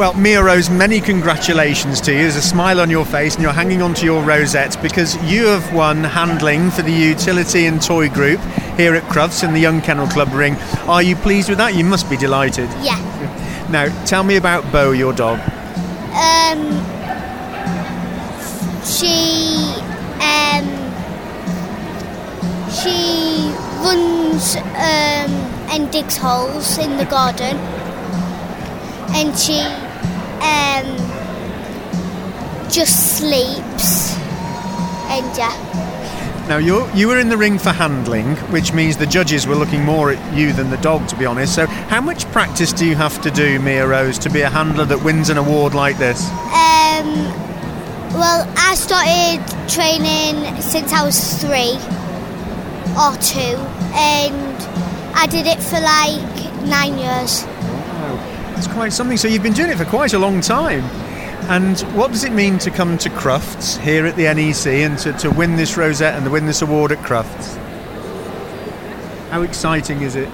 Well, Mia Rose, many congratulations to you. There's a smile on your face, and you're hanging onto your rosette because you have won handling for the utility and toy group here at Crufts in the Young Kennel Club ring. Are you pleased with that? You must be delighted. Yeah. Now, tell me about Beau, your dog. Um, she um, she runs um, and digs holes in the garden, and she just sleeps. And yeah, Now, you you were in the ring for handling, which means the judges were looking more at you than the dog, to be honest. So, how much practice do you have to do, Mia Rose, to be a handler that wins an award like this? um, well, I started training since I was three or two, and I did it for like nine years. Wow, that's quite something. So, you've been doing it for quite a long time. And what does it mean to come to Crufts here at the NEC and to, to win this rosette and to win this award at Crufts? How exciting is it?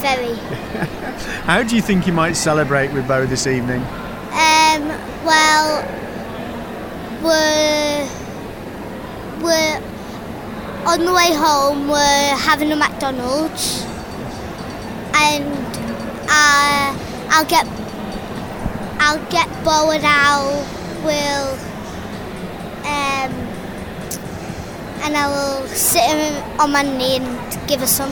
Very. How do you think you might celebrate with Beau this evening? Um, well, we're we're on the way home. We're having a McDonald's, and uh, I'll get I'll get Beau and I'll will um, and I will sit on my knee and give her some.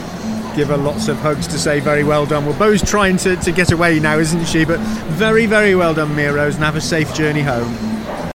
give her lots of hugs to say very well done. Well, Beau's trying to, to get away now, isn't she? But very, very well done, Mia Rose, and have a safe journey home.